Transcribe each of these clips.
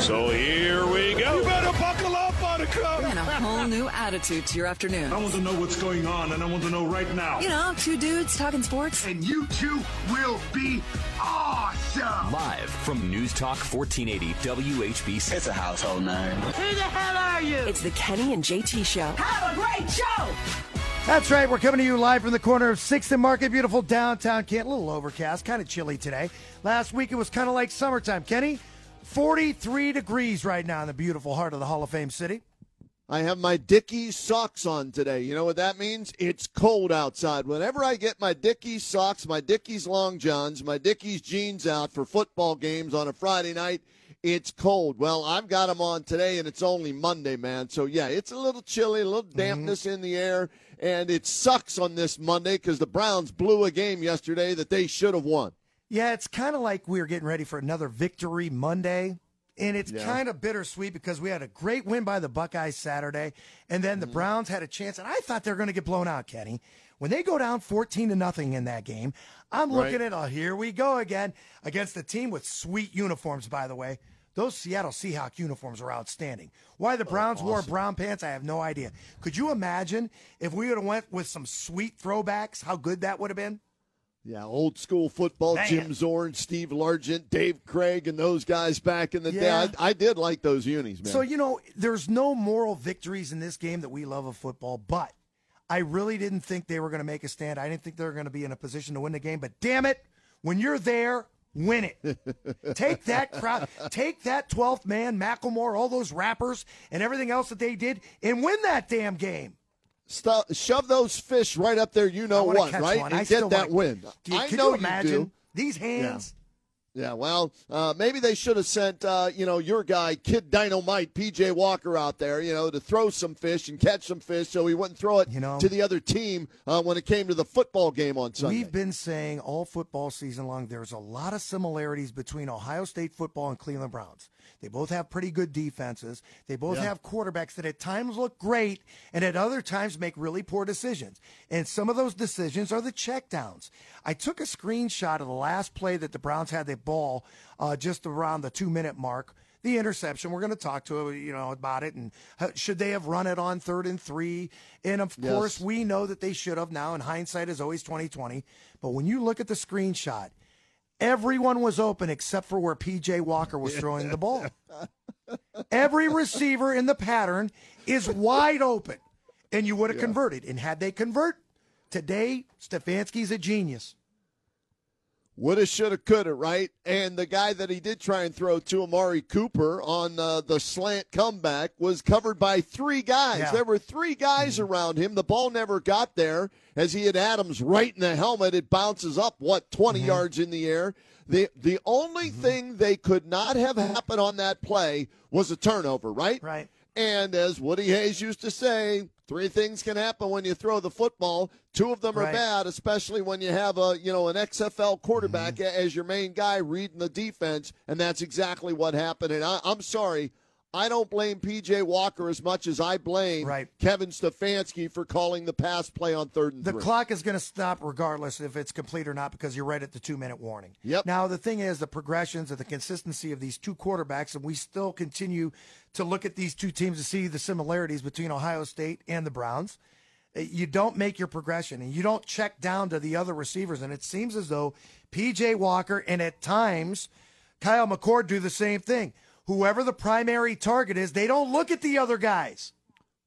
So here we go. You better buckle up, Buttercup. And a whole new attitude to your afternoon. I want to know what's going on, and I want to know right now. You know, two dudes talking sports. And you two will be awesome. Live from News Talk 1480 WHBC. It's a household name. Who the hell are you? It's the Kenny and JT Show. Have a great show. That's right. We're coming to you live from the corner of 6th and Market, beautiful downtown Kent. A little overcast, kind of chilly today. Last week it was kind of like summertime. Kenny, 43 degrees right now in the beautiful heart of the Hall of Fame city. I have my Dickies socks on today. You know what that means? It's cold outside. Whenever I get my Dickies socks, my Dickies long johns, my Dickies jeans out for football games on a Friday night, it's cold. Well, I've got them on today, and it's only Monday, man. So, yeah, it's a little chilly, a little dampness mm-hmm. in the air, and it sucks on this Monday because the Browns blew a game yesterday that they should have won. Yeah, it's kind of like we are getting ready for another victory Monday. And it's yeah. kind of bittersweet because we had a great win by the Buckeyes Saturday, and then the mm-hmm. Browns had a chance, and I thought they were going to get blown out, Kenny. When they go down 14 to nothing in that game, I'm right. looking at, oh, here we go again against a team with sweet uniforms, by the way. Those Seattle Seahawk uniforms are outstanding. Why the oh, Browns oh, awesome. wore brown pants, I have no idea. Could you imagine if we would have went with some sweet throwbacks, how good that would have been? Yeah, old school football. Man. Jim Zorn, Steve Largent, Dave Krieg, and those guys back in the yeah. day. I, I, did like those unis, man. So you know, there's no moral victories in this game that we love of football, but I really didn't think they were going to make a stand. I didn't think they were going to be in a position to win the game. But damn it, when you're there, win it. take that crowd, take that 12th man, Macklemore, all those rappers, and everything else that they did, and win that damn game shove those fish right up there. You know what, right? One. And I get that wanna, win. Do, I can know you imagine you do. these hands? Yeah, well, uh, maybe they should have sent, uh, you know, your guy, Kid Dynamite, PJ Walker, out there, you know, to throw some fish and catch some fish so he wouldn't throw it you know, to the other team uh, when it came to the football game on Sunday. We've been saying all football season long there's a lot of similarities between Ohio State football and Cleveland Browns. They both have pretty good defenses. They both yeah. have quarterbacks that at times look great and at other times make really poor decisions. And some of those decisions are the checkdowns. I took a screenshot of the last play that the Browns had the ball uh, just around the two minute mark the interception. We're going to talk to you know about it and should they have run it on third and three? And of yes. course, we know that they should have. Now, in hindsight, is always twenty twenty. But when you look at the screenshot, Everyone was open except for where PJ Walker was throwing the ball. Every receiver in the pattern is wide open, and you would have yeah. converted. And had they convert today, Stefanski's a genius. Woulda, shoulda, coulda, right? And the guy that he did try and throw to, Amari Cooper, on uh, the slant comeback, was covered by three guys. Yeah. There were three guys mm-hmm. around him. The ball never got there. As he had Adams right in the helmet, it bounces up, what, 20 mm-hmm. yards in the air. The, the only mm-hmm. thing they could not have happened on that play was a turnover, right? Right. And as Woody Hayes used to say, three things can happen when you throw the football. Two of them are right. bad, especially when you have a you know an XFL quarterback mm-hmm. as your main guy reading the defense, and that's exactly what happened. And I, I'm sorry, I don't blame PJ Walker as much as I blame right. Kevin Stefanski for calling the pass play on third and the three. clock is going to stop regardless if it's complete or not because you're right at the two minute warning. Yep. Now the thing is the progressions and the consistency of these two quarterbacks, and we still continue to look at these two teams to see the similarities between Ohio State and the Browns. Uh, you don't make your progression and you don't check down to the other receivers, and it seems as though PJ Walker and at times Kyle McCord do the same thing whoever the primary target is, they don't look at the other guys.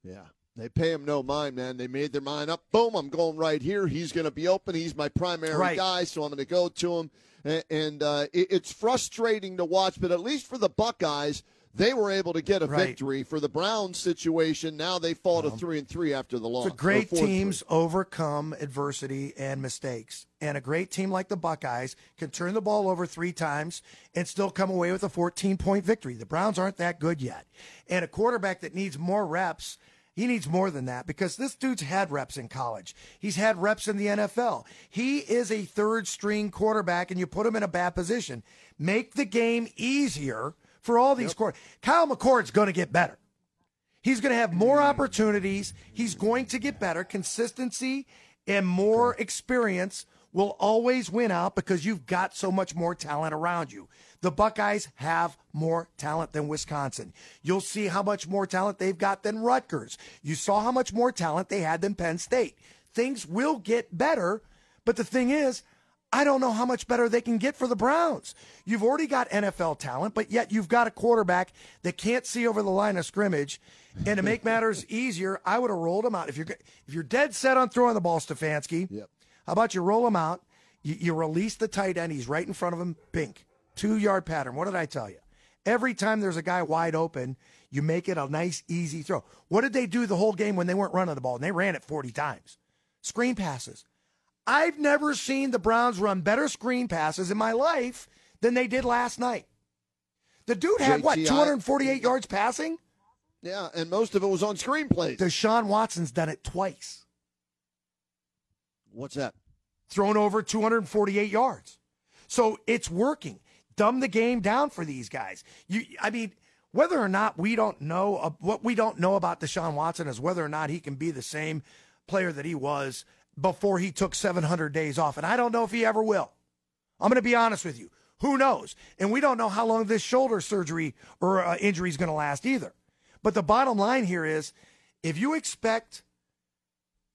Yeah. They pay him no mind, man. They made their mind up. Boom, I'm going right here. He's going to be open. He's my primary right. guy, so I'm going to go to him. And, uh, it's frustrating to watch, but at least for the Buckeyes, they were able to get a Right. victory. For the Browns situation, now they fall to um, three and three after the loss. So great and three. teams overcome adversity and mistakes. And a great team like the Buckeyes can turn the ball over three times and still come away with a 14 point victory. The Browns aren't that good yet. And a quarterback that needs more reps, he needs more than that because this dude's had reps in college. He's had reps in the NFL. He is a third string quarterback and you put him in a bad position. Make the game easier for all these quarter. Kyle McCord's going to get better. He's going to have more mm-hmm. opportunities. He's going to get better. Consistency and more experience will always win out because you've got so much more talent around you. The Buckeyes have more talent than Wisconsin. You'll see how much more talent they've got than Rutgers. You saw how much more talent they had than Penn State. Things will get better, but the thing is, I don't know how much better they can get for the Browns. You've already got NFL talent, but yet you've got a quarterback that can't see over the line of scrimmage. And to make matters easier, I would have rolled him out. If you're if you're dead set on throwing the ball, Stefanski, Yep. how about you roll him out? You, you release the tight end. He's right in front of him. Pink, two yard pattern. What did I tell you? Every time there's a guy wide open, you make it a nice, easy throw. What did they do the whole game when they weren't running the ball? And they ran it 40 times. Screen passes. I've never seen the Browns run better screen passes in my life than they did last night. The dude had what, JT, I 248 yards passing? Yeah, and most of it was on screenplays. Deshaun Watson's done it twice, What's that? thrown over 248 yards. So it's working. Dumb the game down for these guys. You, I mean, whether or not we don't know uh, what we don't know about Deshaun Watson is whether or not he can be the same player that he was before he took 700 days off, and I don't know if he ever will. I'm going to be honest with you. Who knows? And we don't know how long this shoulder surgery or uh, injury is going to last either. But the bottom line here is if you expect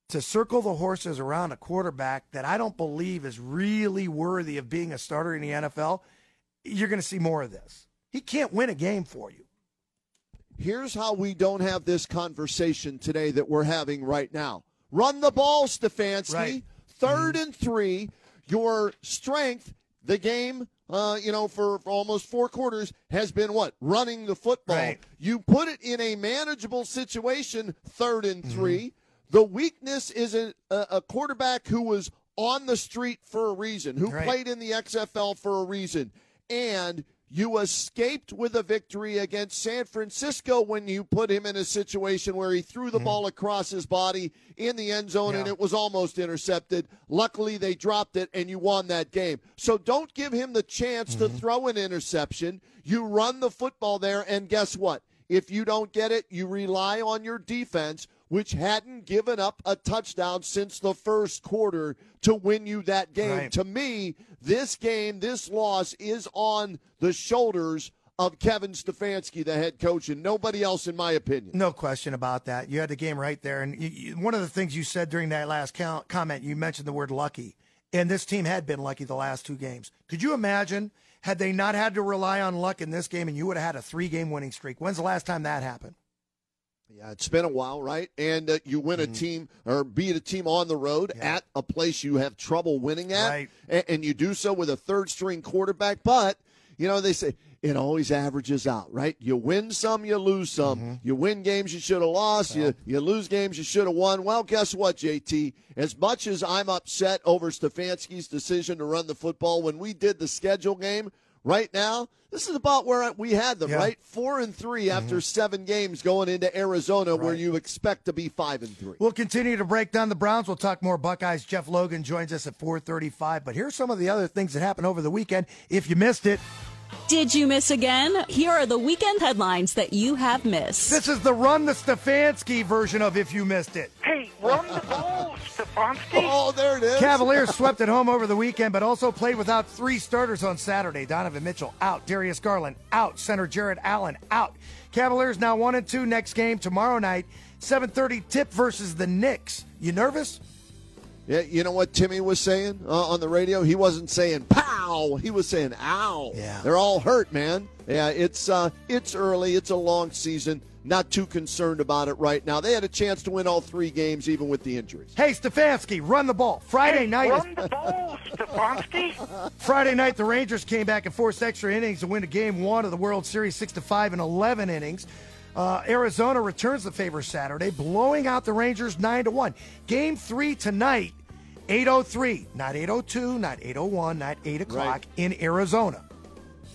to circle the horses around a quarterback that I don't believe is really worthy of being a starter in the NFL, you're going to see more of this. He can't win a game for you. Here's how we don't have this conversation today that we're having right now. Run the ball, Stefanski. Right. 3rd and three. Your strength, the game, uh, you know, for, for almost four quarters has been what? Running the football. Right. You put it in a manageable situation, third and Mm-hmm. 3 The weakness is a, a a quarterback who was on the street for a reason, who Right. played in the XFL for a reason. And you escaped with a victory against San Francisco when you put him in a situation where he threw the ball across his body in the end zone and Mm-hmm. It was almost intercepted. Luckily, they dropped it and you won that game. So don't give him the chance to Mm-hmm. throw an interception. You run the football there, and guess what? If you don't get it, you rely on your defense, which hadn't given up a touchdown since the first quarter to win you that game. Right. To me, this game, this loss is on the shoulders of Kevin Stefanski, the head coach, and nobody else, in my opinion. No question about that. You had the game right there. And you, you, one of the things you said during that last count, comment, you mentioned the word lucky. And this team had been lucky the last two games. Could you imagine had they not had to rely on luck in this game and you would have had a three game winning streak? When's the last time that happened? Yeah, it's been a while, right? And uh, you win a team or beat a team on the road Yeah. at a place you have trouble winning at, Right. a- and, you do so with a third string quarterback. But you know they say it always averages out, right? You win some, you lose some. You win games you should have lost. You you lose games you should have won. Well, guess what, JT? As much as I'm upset over Stefanski's decision to run the football when we did the schedule game. Right now, this is about where we had them, Yeah. right? Four and 3 mm-hmm. after seven games going into Arizona, where you expect to be five and three. We'll continue to break down the Browns. We'll talk more Buckeyes. Jeff Logan joins us at 435. But here's some of the other things that happened over the weekend. If you missed it, Did you miss again? Here are the weekend headlines that you have missed. this is the Run the Stefanski version of If You Missed It. Hey, run the ball, Stefanski. Oh, there it is. Cavaliers swept at home over the weekend, but also played without three starters on Saturday. Donovan Mitchell out, Darius Garland out, center Jarrett Allen out. Cavaliers now one and two. Next game tomorrow night, 7:30 tip versus the Knicks. You nervous? Yeah, you know what Timmy was saying uh, on the radio? He wasn't saying "pow," he was saying "ow." Yeah. they're all hurt, man. Yeah, it's uh, it's early. It's a long season. Not too concerned about it right now. They had a chance to win all three games, even with the injuries. Hey, Stefanski, run the ball. Friday night. Run the ball, Stefanski. Friday night, the Rangers came back and forced extra innings to win a game one of the World Series, six to five in 11 innings. Uh, Arizona returns the favor Saturday, blowing out the Rangers nine to one. Game three tonight, 8:03, not 8:02, not 8:01, not eight o'clock Right. in Arizona.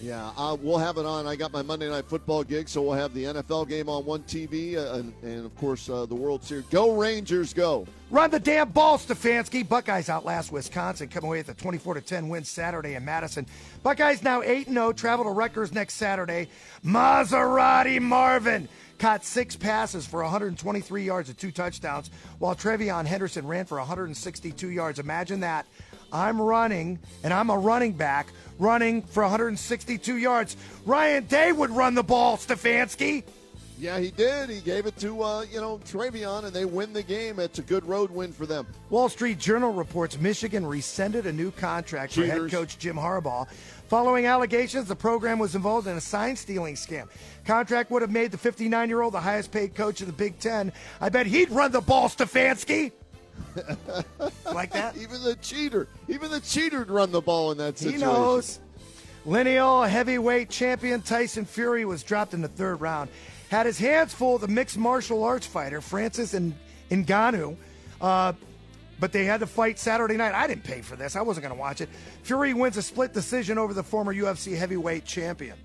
Yeah, uh, we'll have it on. I got my Monday Night Football gig, so we'll have the NFL game on one TV, uh, and, and of course uh, the World Series. Go Rangers, go! Run the damn ball, Stefanski. Buckeyes outlast Wisconsin, come away with a 24 to 10 win Saturday in Madison. Buckeyes now 8 0, travel to Rutgers next Saturday. Maserati Marvin caught six passes for 123 yards and two touchdowns, while TreVeyon Henderson ran for 162 yards. Imagine that. I'm running, and I'm a running back, running for 162 yards. Ryan Day would run the ball, Stefanski. Yeah, he did. He gave it to uh, you know TreVeyon, and they win the game. It's a good road win for them. Wall Street Journal reports Michigan rescinded a new contract for head coach Jim Harbaugh. Following allegations, the program was involved in a sign stealing scam. Contract would have made the 59 year old the highest paid coach of the Big Ten. I bet he'd run the ball, Stefanski. like that? Even the cheater, even the cheater'd run the ball in that situation. He knows. Lineal heavyweight champion Tyson Fury was dropped in the third round. Had his hands full of the mixed martial arts fighter Francis and Ngannou, uh, but they had to fight Saturday night. I didn't pay for this. I wasn't going to watch it. Fury wins a split decision over the former UFC heavyweight champion.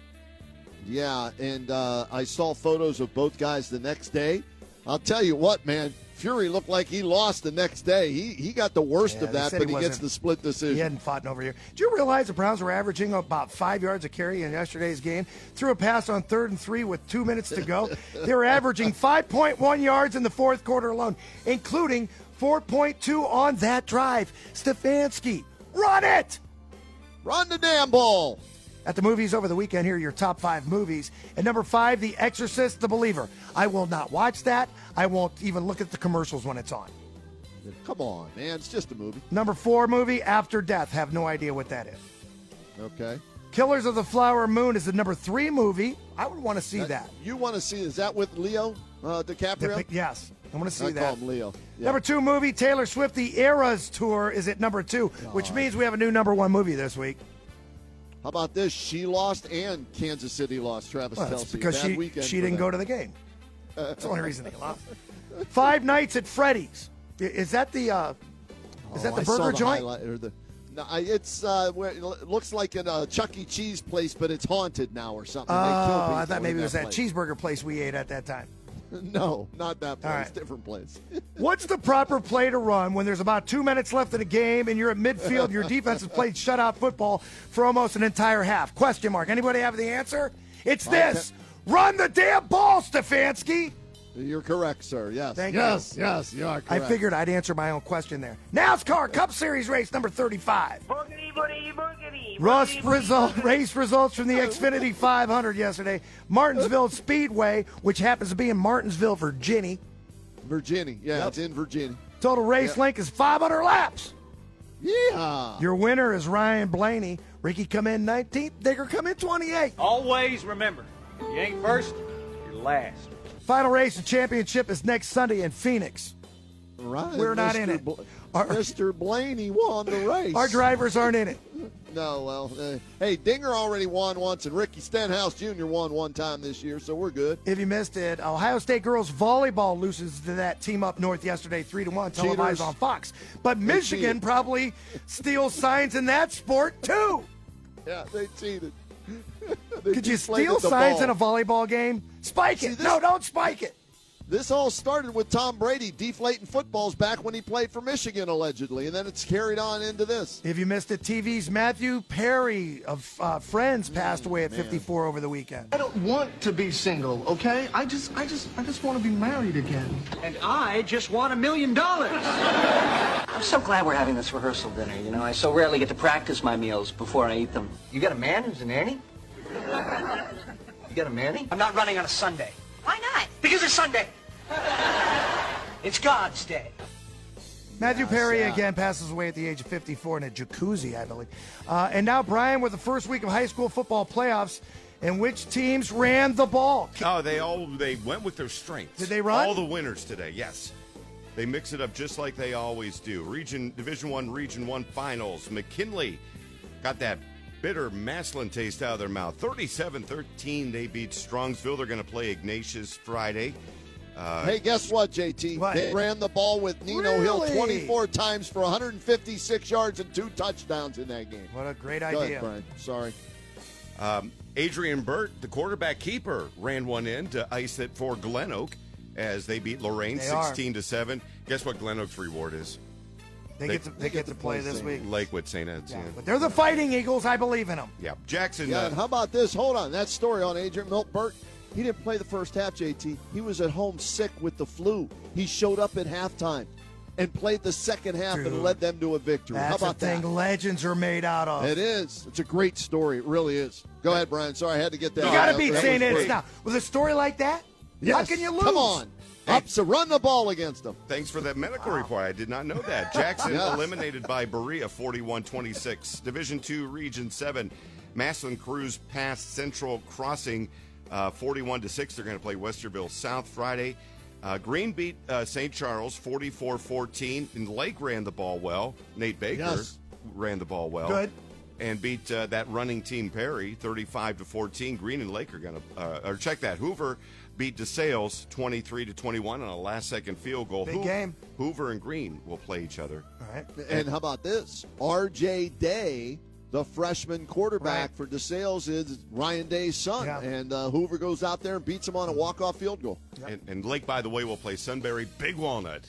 Yeah, and uh, I saw photos of both guys the next day. I'll tell you what, man. Fury looked like he lost the next day. He he got the worst Yeah, of that, but he he gets the split decision. He hadn't fought in over a year. Do you realize the Browns were averaging about five yards a carry in yesterday's game? Threw a pass on third and three with two minutes to go. they were averaging 5.1 yards in the fourth quarter alone, including 4.2 on that drive. Stefanski, run it! Run the damn ball. At the movies over the weekend, here are your top five movies. At number five, The Exorcist, The Believer. I will not watch that. I won't even look at the commercials when it's on. Come on, man. It's just a movie. Number four movie, After Death. Have no idea what that is. Okay. Killers of the Flower Moon is the number three movie. I would want to see that. You want to see? Is that with Leo uh, DiCaprio? The- yes, I want to see I that. call him Leo. Yeah. Number two movie, Taylor Swift, The Eras Tour is at number two, which means we have a new number one movie this week. How about this? She lost and Kansas City lost. Travis Well, that's Kelce. because Bad she she didn't go to the game. That's the only reason they lost. Five Nights at Freddy's. Is that the uh, is that Oh, the I burger the joint? or the- no, it's uh, where it looks like a uh, Chuck E. Cheese place, but it's haunted now or something. Oh, I thought maybe it was that place. cheeseburger place we ate at that time. No, not that place. All right. Different place. What's the proper play to run when there's about two minutes left in a game and you're at midfield? Your defense has played shutout football for almost an entire half. Question mark. Anybody have the answer? It's this. Run the damn ball, Stefanski. You're correct, sir. Yes. Thank yes, you. yes, you are I figured I'd answer my own question there. NASCAR Cup Series race number 35. Boogity, boogity, boogity. Russ result, race results from the Xfinity 500 yesterday. Martinsville Speedway, which happens to be in Martinsville, Virginia. Virginia. Yeah, Yep. it's in Virginia. Total race Yep. length is 500 laps. Yeah. Your winner is Ryan Blaney. Ricky come in 19th. Dinger come in 28th. Always remember, if you ain't first, you're last. Final race of championship is next Sunday in Phoenix. Right. We're not Mr. in it. Bl- Our- Mr. Blaney won the race. Our drivers aren't in it. No, well, uh, hey, Dinger already won once, and Ricky Stenhouse Jr. won one time this year, so we're good. If you missed it, Ohio State girls volleyball loses to that team up north yesterday, three to one, televised on Fox. But Michigan cheated. probably steals signs in that sport too. Yeah, they cheated. They Could you steal signs ball. in a volleyball game? Spike See, it. this- No, don't spike it. This all started with Tom Brady deflating footballs back when he played for Michigan, allegedly, and then it's carried on into this. If you missed it, TV's Matthew Perry of uh, Friends passed away at man. 54 over the weekend. I don't want to be single, okay? I just, I just, I just want to be married again. And I just want a million dollars. I'm so glad we're having this rehearsal dinner. You know, I so rarely get to practice my meals before I eat them. You got a man who's a nanny? You got a nanny? I'm not running on a Sunday. Why not? Because it's Sunday. It's God's day. Matthew Perry again passes away at the age of 54 in a jacuzzi, I believe. Uh, and now Brian with the first week of high school football playoffs, in which teams ran the ball. Oh, they all they went with their strengths. Did they run? All the winners today, yes. They mix it up just like they always do. Region Division One, Region One finals. McKinley got that bitter Massillon taste out of their mouth. 37-13, they beat Strongsville. They're going to play Ignatius Friday. Uh, Hey, guess what, JT? What? They ran the ball with Nino Hill 24 times for 156 yards and two touchdowns in that game. What a great Go idea. ahead, Brian. Sorry. Um, Adrian Burt, the quarterback keeper, ran one in to ice it for Glen Oak as they beat Lorain They are. 16 to 7. Guess what Glen Oak's reward is? They, get to, they get to play this week. Lakewood St. Ed's. Yeah. But they're the Fighting Eagles. I believe in them. yeah. Jackson. Yeah, uh, and how about this? Hold on. That story on Adrian Miltbert. He didn't play the first half, JT. He was at home sick with the flu. He showed up at halftime and played the second half Dude, and led them to a victory. That's how about the thing that? legends are made out of. It is. It's a great story. It really is. Go ahead, Brian. Sorry, I had to get that. You got to beat St. was Ed's great. now. With a story like that, Yes. how can you lose? Come on. Up, so run the ball against them. Thanks for that medical report. I did not know that. Jackson Yes. eliminated by Berea 41-26. Division 2 Region 7. Massillon Cruz passed Central Crossing uh, 41 to 6. They're going to play Westerville South Friday. Uh, Green beat uh, St. Charles 44-14. And Lake ran the ball well. Nate Baker Yes. ran the ball well. Good. And beat uh, that running team Perry 35 to 14. Green and Lake are going to uh, or check that. Hoover beat DeSales 23 to 21 on a last second field goal. Big game. Hoover and Green will play each other. All right. And how about this? R.J. Day, the freshman quarterback Right. for DeSales, is Ryan Day's son. Yeah. And uh, Hoover goes out there and beats him on a walk-off field goal. And, and Lake, by the way, will play Sunbury Big Walnut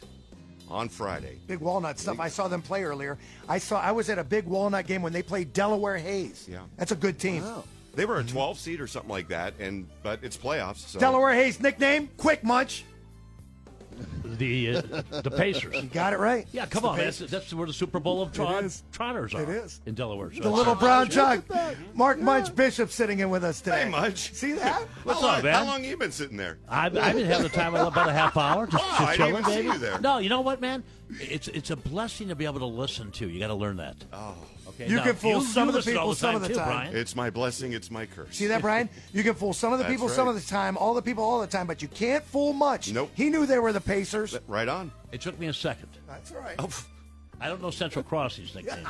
on Friday. Big Walnut stuff. I saw them play earlier. I saw. I was at a Big Walnut game when they played Delaware Hayes. Yeah. That's a good team. Wow. They were a 12 seed or something like that, and but it's playoffs. So. Delaware Hayes nickname Quick Munch. The uh, the Pacers. You got it right. Yeah, come the on. That's, that's where the Super Bowl of Tron, is. Trotters are. It is. in Delaware. So The little brown jug. at that. Mark Munch Bishop sitting in with us today. Hey, Munch. See that? What's how up, long, man? How long you been sitting there? I've, I've been having the time of about a half hour, just, Oh, just I didn't chilling, even see baby. you there. No, you know what, man? It's it's a blessing to be able to listen to. You got to learn that. Oh, Okay, You now, can fool some of the listen all people some of the too, time. Brian. it's my blessing. It's my curse. See that, Brian? You can fool some of the That's people some of the time, all the people all the time, but you can't fool much. Nope. He knew they were the Pacers. Right on. It took me a second. That's right. Oh, I don't know Central Crossing's nickname.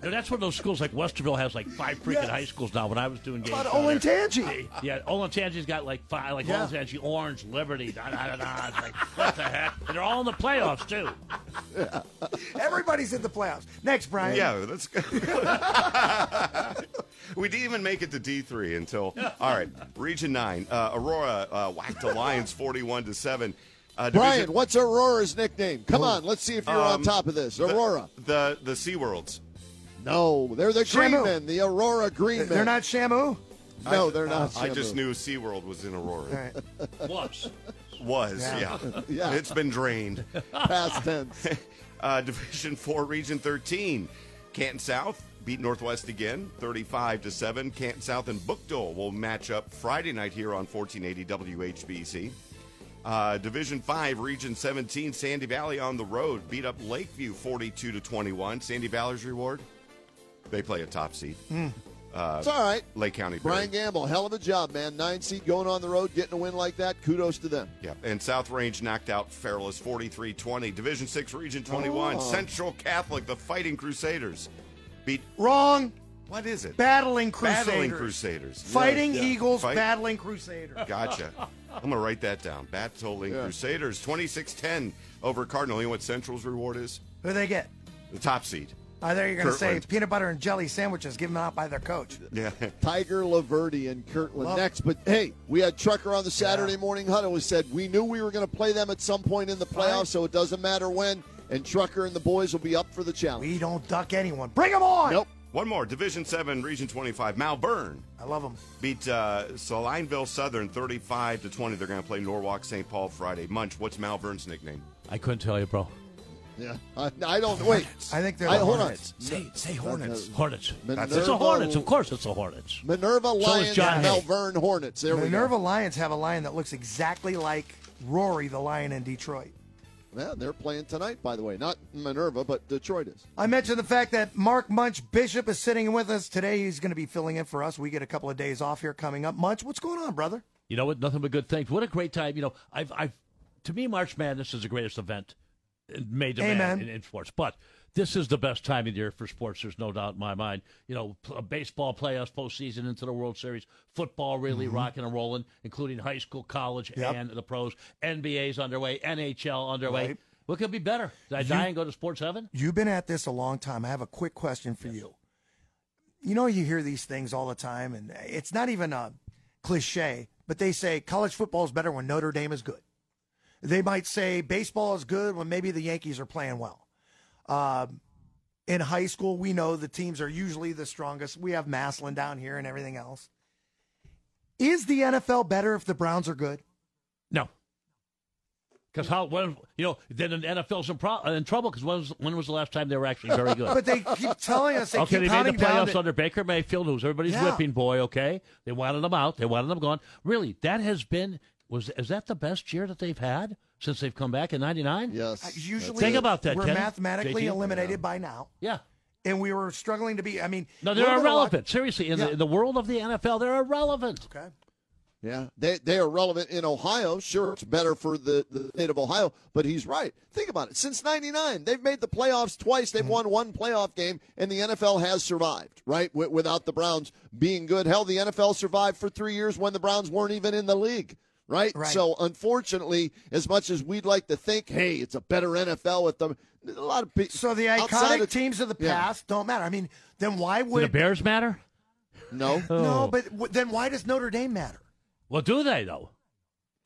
Though. No, that's one of those schools like Westerville has like five freaking Yes. high schools now. When I was doing games, About down there. Olentangy. Yeah, Olentangy's got like five, like Yeah. Olentangy, Orange, Liberty, da da da da. It's like, what the heck? And they're all in the playoffs too. Everybody's in the playoffs. Next, Brian. Yeah, that's good. we didn't even make it to D three until all right. Region nine, uh, Aurora uh, whacked the Lions forty-one to seven. Uh, Brian, what's Aurora's nickname? Come on, let's see if you're on Um, top of this. Aurora. The the Sea Worlds. No, they're the Green Men, the Aurora Green Men. They're not Shamu? No, they're not. I just knew SeaWorld was in Aurora. All right. Was. Was, Yeah. yeah. Yeah. It's been drained. Past tense. Uh, Division 4, Region 13. Canton South beat Northwest again, 35 to 7. Canton South and Buchtel will match up Friday night here on 1480 WHBC. Uh, Division 5, Region 17, Sandy Valley on the road beat up Lakeview 42 to 21. Sandy Valley's reward? They play a top seed. Uh, It's all right. Lake County. Brian Berry. Gamble, hell of a job, man. Nine seed going on the road, getting a win like that. Kudos to them. Yeah, and South Range knocked out Fairless 43-20. Division 6, Region 21, Oh. Central Catholic, the Fighting Crusaders, beat. Wrong. What is it? Battling Crusaders. Battling Crusaders. Fighting Yeah, yeah. Eagles, Fight- battling Crusaders. Gotcha. I'm going to write that down. Battling Yeah. Crusaders, 26-10 over Cardinal. You know what Central's reward is? Who they get? The top seed. I thought you were going to say Kirtland. peanut butter and jelly sandwiches given out by their coach. Yeah. Tiger LaVerde and Kirtland Love- next. But hey, we had Trucker on the Saturday Yeah. morning huddle who said we knew we were going to play them at some point in the playoffs, Right. so it doesn't matter when. And Trucker and the boys will be up for the challenge. We don't duck anyone. Bring them on. Nope. One more. Division 7, Region 25, Malvern I love them. beat uh, Salineville Southern 35 to 20. They're going to play Norwalk St. Paul Friday. Munch, what's Malvern's nickname? I couldn't tell you, bro. Yeah, I, I don't wait. I think they're I, the hold Hornets. Say, say Hornets. Hornets. Minerva, It's a Hornets. Of course, it's a Hornets. Minerva Lions John and Hay. Malvern Hornets. There Minerva we go. Lions have a lion that looks exactly like Roary, the lion in Detroit. Yeah, they're playing tonight, by the way. Not Minerva, but Detroit is. I mentioned the fact that Mark Munch Bishop is sitting with us today. He's going to be filling in for us. We get a couple of days off here coming up. Munch, what's going on, brother? You know what? Nothing but good things. What a great time. You know, I've, I've, to me, March Madness is the greatest event man Amen. in, in sports. But this is the best time of the year for sports. There's no doubt in my mind. You know, pl- baseball playoffs, postseason into the World Series, football really Mhm. rocking and rolling, including high school, college, Yep. and the pros. NBA's underway, NHL underway. Right. What could be better? Did I You- die and go to sports heaven? You've been at this a long time. I have a quick question for you. You know, you hear these things all the time, and it's not even a cliche, but they say college football is better when Notre Dame is good. They might say baseball is good when maybe the Yankees are playing well. Um, in high school, we know the teams are usually the strongest. We have Massillon down here and everything else. Is the NFL better if the Browns are good? No. Because how when you know then the NFL's in, pro- in trouble because when was, when was the last time they were actually very good? But they keep telling us they okay, keep they made the playoffs that- under Baker Mayfield, who's everybody's Yeah. whipping boy. Okay, they wanted them out. They wanted them gone. Really, that has been was is that the best year that they've had since they've come back in '99? Yes. Uh, usually, think about that. We're Kenny. mathematically JT? eliminated by now. Yeah. And we were struggling to be. I mean, No, they're little bit luck- irrelevant. Seriously, in, Yeah. the, in the world of the NFL, they're irrelevant. Okay. Yeah, they they are relevant in Ohio. Sure, it's better for the, the state of Ohio, but he's right. Think about it. Since '99, they've made the playoffs twice. They've mm-hmm. won one playoff game, and the NFL has survived. Right, w- without the Browns being good. Hell, the NFL survived for three years when the Browns weren't even in the league. Right? Right. So, unfortunately, as much as we'd like to think, hey, it's a better NFL with them, a lot of people. So the iconic teams of the past don't matter. I mean, then why Do would the Bears matter? No. No, Oh. but w- then why does Notre Dame matter? Well, do they though?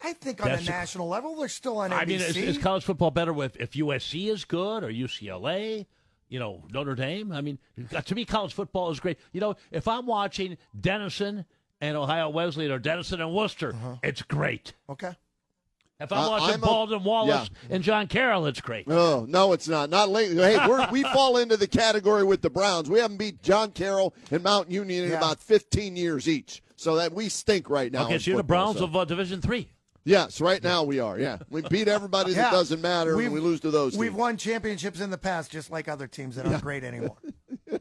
I think on That's a a- national level, they're still on NBC. I mean, is, is college football better with if USC is good or UCLA? You know, Notre Dame. I mean, to me, college football is great. You know, if I'm watching Denison and Ohio Wesleyan or Denison and Wooster, it's great. okay. If I'm Uh-huh. Uh, watching I'm a- Baldwin Wallace yeah. and John Carroll, it's great. Oh no, it's not. Not lately. Hey, we're, we fall into the category with the Browns. We haven't beat John Carroll and Mount Union in Yeah. about 15 years each. So that we stink right now. okay, in so you're the Browns so- of uh, Division Three. Yes, right now we are. Yeah, we beat everybody Yeah. that doesn't matter, We've- and we lose to those. We've teams. won championships in the past, just like other teams that aren't great anymore.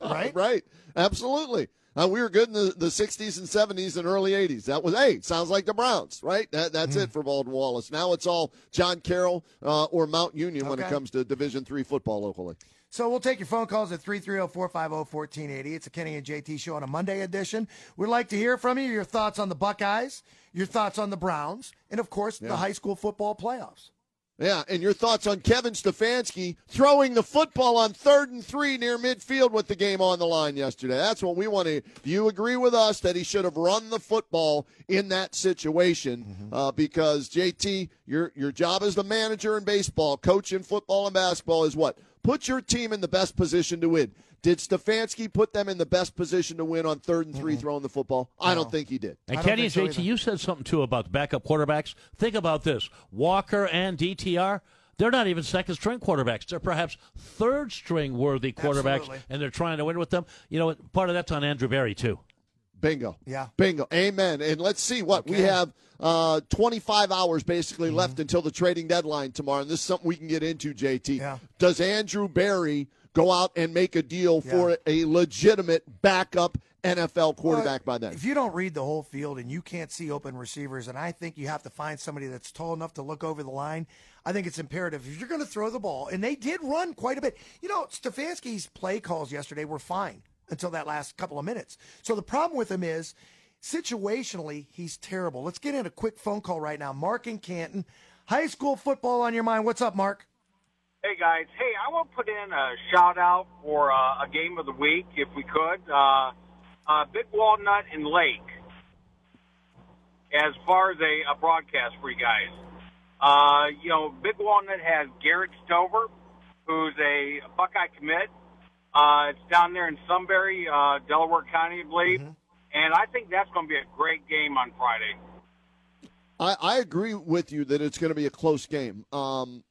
right? Right. Absolutely. Uh, we were good in the, the 60s and 70s and early 80s. That was, hey, sounds like the Browns, right? That, that's Mm. it for Baldwin Wallace. Now it's all John Carroll uh, or Mount Union when it comes to Division three football locally. So we'll take your phone calls at 330-450-1480. It's a Kenny and JT show on a Monday edition. We'd like to hear from you, your thoughts on the Buckeyes, your thoughts on the Browns, and of course, the high school football playoffs. Yeah, and your thoughts on Kevin Stefanski throwing the football on third and three near midfield with the game on the line yesterday. That's what we want to. Do you agree with us that he should have run the football in that situation? Uh, because JT, your your job as the manager in baseball, coach in football and basketball is what? Put your team in the best position to win. Did Stefanski put them in the best position to win on third and 3 throwing the football? I don't think he did. And Kenny and JT, you said something too about backup quarterbacks. Think about this: Walker and DTR. They're not even second string quarterbacks. They're perhaps third string worthy quarterbacks, Absolutely. and they're trying to win with them. You know, part of that's on Andrew Berry too. Bingo. Yeah. Bingo. Amen. And let's see what we have uh, 25 hours basically left until the trading deadline tomorrow. And this is something we can get into, JT. Yeah. Does Andrew Berry go out and make a deal for a legitimate backup NFL quarterback by then? If you don't read the whole field and you can't see open receivers, and I think you have to find somebody that's tall enough to look over the line, I think it's imperative. If you're going to throw the ball, and they did run quite a bit. You know, Stefanski's play calls yesterday were fine until that last couple of minutes. So the problem with him is situationally, he's terrible. Let's get in a quick phone call right now. Mark in Canton, high school football on your mind. What's up, Mark? Hey guys, hey, I want to put in a shout out for uh, a game of the week, if we could. Uh, uh, Big Walnut and Lake, as far as a, a broadcast for you guys. Uh, you know, Big Walnut has Garrett Stover, who's a Buckeye commit. Uh, it's down there in Sunbury, uh, Delaware County, I believe. And I think that's going to be a great game on Friday. I, I agree with you that it's going to be a close game. Um,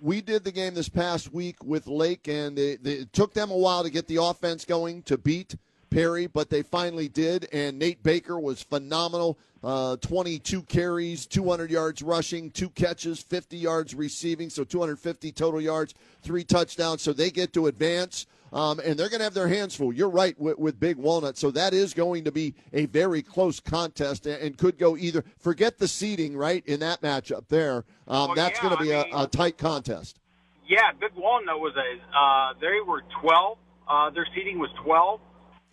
we did the game this past week with Lake, and they, they, it took them a while to get the offense going to beat Perry, but they finally did. And Nate Baker was phenomenal. Uh, 22 carries, 200 yards rushing, two catches, 50 yards receiving, so 250 total yards, three touchdowns. So they get to advance. Um, and they're going to have their hands full. You're right with, with, Big Walnut. So that is going to be a very close contest and, and could go either. Forget the seeding, right, in that matchup there. Um, Well, that's yeah, going to be I mean- a tight contest. Yeah, Big Walnut was a. Uh, they were 12. Uh, their seeding was 12.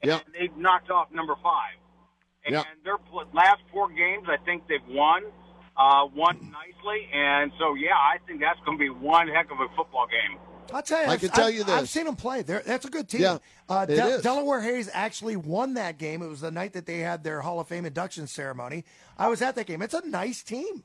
And Yeah. they knocked off number five. And Yeah. their last four games, I think they've won. Uh, won nicely, and so yeah, I think that's going to be one heck of a football game. I'll tell you, I I've- can tell I've- you I've seen them play. They're, that's a good team. Yeah, uh, it is. Delaware Hayes actually won that game. It was the night that they had their Hall of Fame induction ceremony. I was at that game. It's a nice team.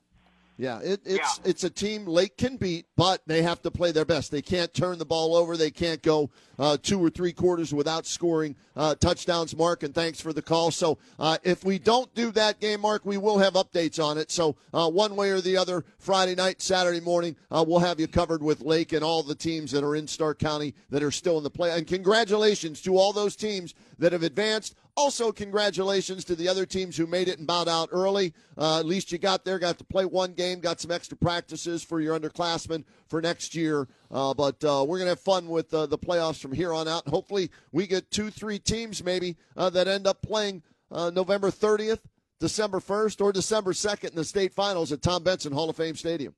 Yeah, it, it's it's a team Lake can beat, but they have to play their best. They can't turn the ball over. They can't go uh, two or three quarters without scoring uh, touchdowns. Mark, and thanks for the call. So uh, if we don't do that game, Mark, we will have updates on it. So uh, one way or the other, Friday night, Saturday morning, uh, we'll have you covered with Lake and all the teams that are in Stark County that are still in the play. And congratulations to all those teams that have advanced. Also, congratulations to the other teams who made it and bowed out early. Uh, at least you got there, got to play one game, got some extra practices for your underclassmen for next year. Uh, but uh, we're going to have fun with uh, the playoffs from here on out. Hopefully, we get two, three teams maybe uh, that end up playing uh, November 30th, December 1st, or December 2nd in the state finals at Tom Benson Hall of Fame Stadium.